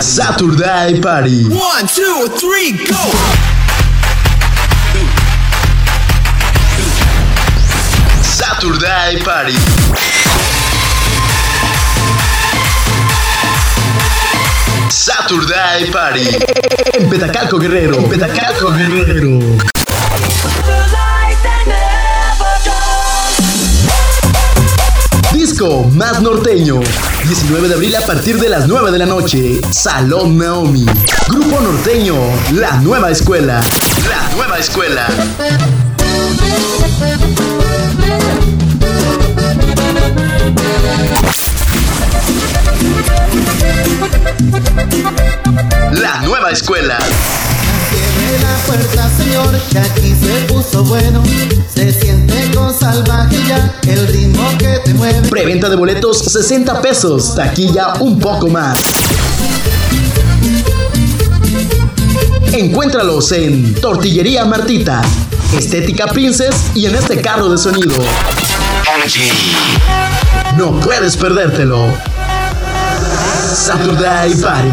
Saturday Party. One, two, three, go! Saturday Party. Saturday Party. En Petacalco Guerrero. En Petacalco Guerrero. Disco más norteño. 19 de abril a partir de las 9 de la noche. Salón Naomi. Grupo norteño. La nueva escuela. La nueva escuela. La nueva escuela. Cierre la puerta, señor, que aquí se puso bueno. Se siente con salvaje ya el ritmo que te mueve. Preventa de boletos 60 pesos. Taquilla un poco más. Encuéntralos en Tortillería Martita, Estética Princess y en este carro de sonido. No puedes perdértelo. Saturday Party.